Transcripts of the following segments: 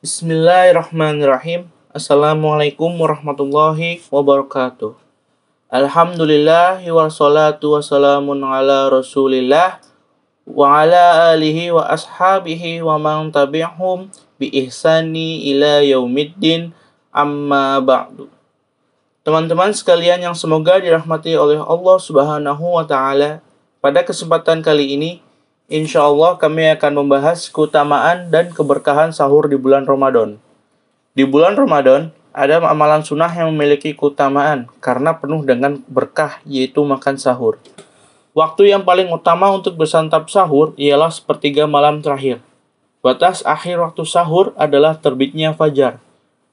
Bismillahirrahmanirrahim. Assalamualaikum warahmatullahi wabarakatuh. Alhamdulillah wassalatu wassalamun ala rasulillah wa ala alihi wa ashabihi wa man tabi'hum bi ihsani ila yaumiddin amma ba'du. Teman-teman sekalian yang semoga dirahmati oleh Allah Subhanahu wa taala, pada kesempatan kali ini insya Allah kami akan membahas keutamaan dan keberkahan sahur di bulan Ramadan. Di bulan Ramadan, ada amalan sunnah yang memiliki keutamaan karena penuh dengan berkah, yaitu makan sahur. Waktu yang paling utama untuk bersantap sahur ialah sepertiga malam terakhir. Batas akhir waktu sahur adalah terbitnya fajar.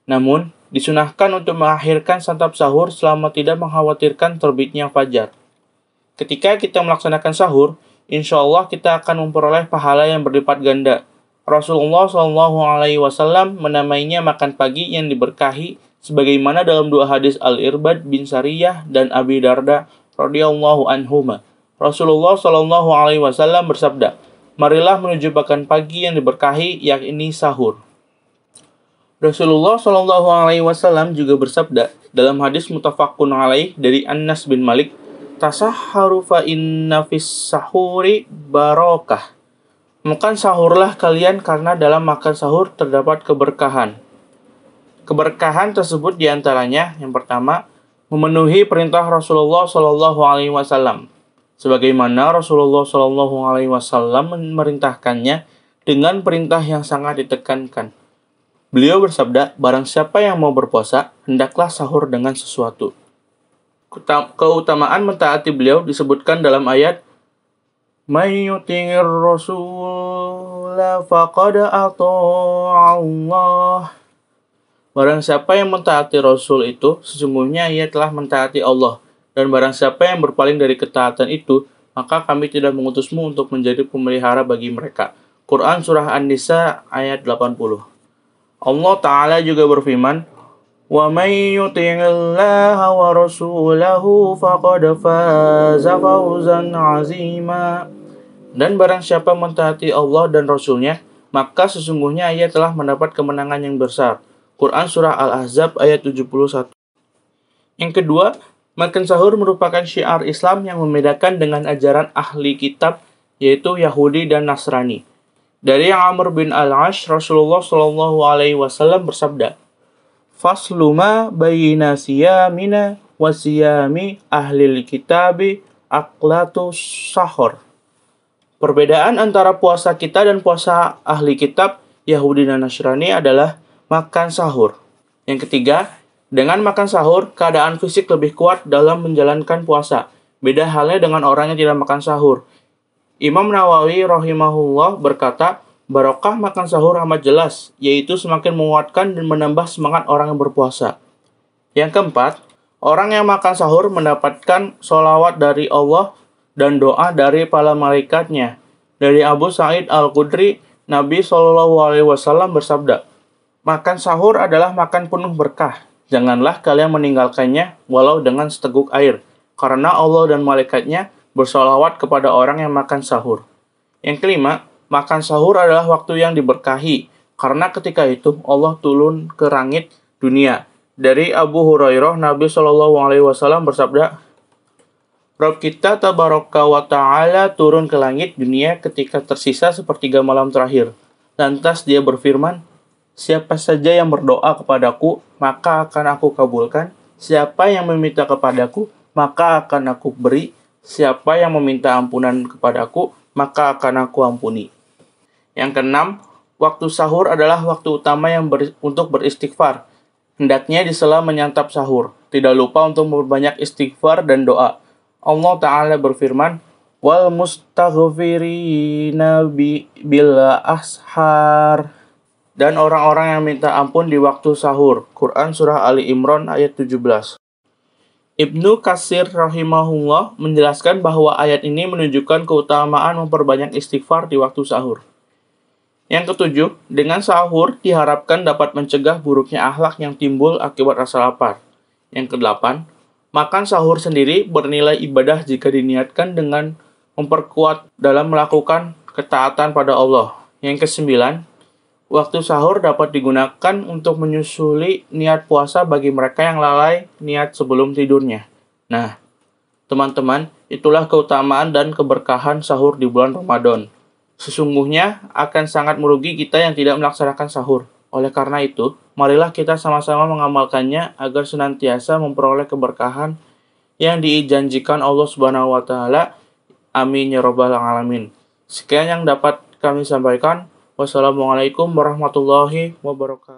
Namun, disunahkan untuk mengakhirkan santap sahur selama tidak mengkhawatirkan terbitnya fajar. Ketika kita melaksanakan sahur, insya Allah kita akan memperoleh pahala yang berlipat ganda. Rasulullah Shallallahu Alaihi Wasallam menamainya makan pagi yang diberkahi, sebagaimana dalam dua hadis Al Irbad bin Sariyah dan Abi Darda radhiyallahu anhuma. Rasulullah Shallallahu Alaihi Wasallam bersabda, Marilah menuju makan pagi yang diberkahi, yakni sahur. Rasulullah Shallallahu Alaihi Wasallam juga bersabda dalam hadis mutafakun alaih dari Anas bin Malik tasahharu fa inna fis sahuri barokah. Makan sahurlah kalian karena dalam makan sahur terdapat keberkahan. Keberkahan tersebut di antaranya yang pertama memenuhi perintah Rasulullah Shallallahu Alaihi Wasallam, sebagaimana Rasulullah Shallallahu Alaihi Wasallam memerintahkannya dengan perintah yang sangat ditekankan. Beliau bersabda, barang siapa yang mau berpuasa, hendaklah sahur dengan sesuatu keutamaan mentaati beliau disebutkan dalam ayat Mayyutingir Rasulah faqad Allah Barang siapa yang mentaati Rasul itu, sesungguhnya ia telah mentaati Allah. Dan barang siapa yang berpaling dari ketaatan itu, maka kami tidak mengutusmu untuk menjadi pemelihara bagi mereka. Quran Surah An-Nisa ayat 80 Allah Ta'ala juga berfirman, ومن يطع الله ورسوله فقد فاز فوزا عظيما dan barang siapa mentaati Allah dan Rasulnya maka sesungguhnya ia telah mendapat kemenangan yang besar Quran Surah Al-Ahzab ayat 71 yang kedua makan sahur merupakan syiar Islam yang membedakan dengan ajaran ahli kitab yaitu Yahudi dan Nasrani dari yang Amr bin Al-Ash Rasulullah Shallallahu Alaihi Wasallam bersabda fasluma bayina siyamina wa siyami ahlil kitabi aklatu sahur. Perbedaan antara puasa kita dan puasa ahli kitab Yahudi dan Nasrani adalah makan sahur. Yang ketiga, dengan makan sahur, keadaan fisik lebih kuat dalam menjalankan puasa. Beda halnya dengan orang yang tidak makan sahur. Imam Nawawi rahimahullah berkata, Barokah makan sahur amat jelas, yaitu semakin menguatkan dan menambah semangat orang yang berpuasa. Yang keempat, orang yang makan sahur mendapatkan solawat dari Allah dan doa dari para malaikatnya. Dari Abu Sa'id Al-Khudri, Nabi Shallallahu Alaihi Wasallam bersabda, makan sahur adalah makan penuh berkah. Janganlah kalian meninggalkannya walau dengan seteguk air, karena Allah dan malaikatnya bersolawat kepada orang yang makan sahur. Yang kelima, makan sahur adalah waktu yang diberkahi karena ketika itu Allah turun ke langit dunia. Dari Abu Hurairah Nabi Shallallahu Alaihi Wasallam bersabda, Rob kita tabaraka wa ta'ala turun ke langit dunia ketika tersisa sepertiga malam terakhir. Lantas dia berfirman, Siapa saja yang berdoa kepadaku, maka akan aku kabulkan. Siapa yang meminta kepadaku, maka akan aku beri. Siapa yang meminta ampunan kepadaku, maka akan aku ampuni. Yang keenam, waktu sahur adalah waktu utama yang ber, untuk beristighfar. Hendaknya di sela menyantap sahur. Tidak lupa untuk memperbanyak istighfar dan doa. Allah Ta'ala berfirman, Wal mustaghfirina bil ashar. Dan orang-orang yang minta ampun di waktu sahur. Quran Surah Ali Imran ayat 17. Ibnu Kasir rahimahullah menjelaskan bahwa ayat ini menunjukkan keutamaan memperbanyak istighfar di waktu sahur. Yang ketujuh, dengan sahur diharapkan dapat mencegah buruknya akhlak yang timbul akibat rasa lapar. Yang kedelapan, makan sahur sendiri bernilai ibadah jika diniatkan dengan memperkuat dalam melakukan ketaatan pada Allah. Yang kesembilan, Waktu sahur dapat digunakan untuk menyusuli niat puasa bagi mereka yang lalai niat sebelum tidurnya. Nah, teman-teman, itulah keutamaan dan keberkahan sahur di bulan Ramadan. Sesungguhnya akan sangat merugi kita yang tidak melaksanakan sahur. Oleh karena itu, marilah kita sama-sama mengamalkannya agar senantiasa memperoleh keberkahan yang dijanjikan Allah Subhanahu wa taala. Amin ya rabbal alamin. Sekian yang dapat kami sampaikan. Wassalamualaikum warahmatullahi wabarakatuh.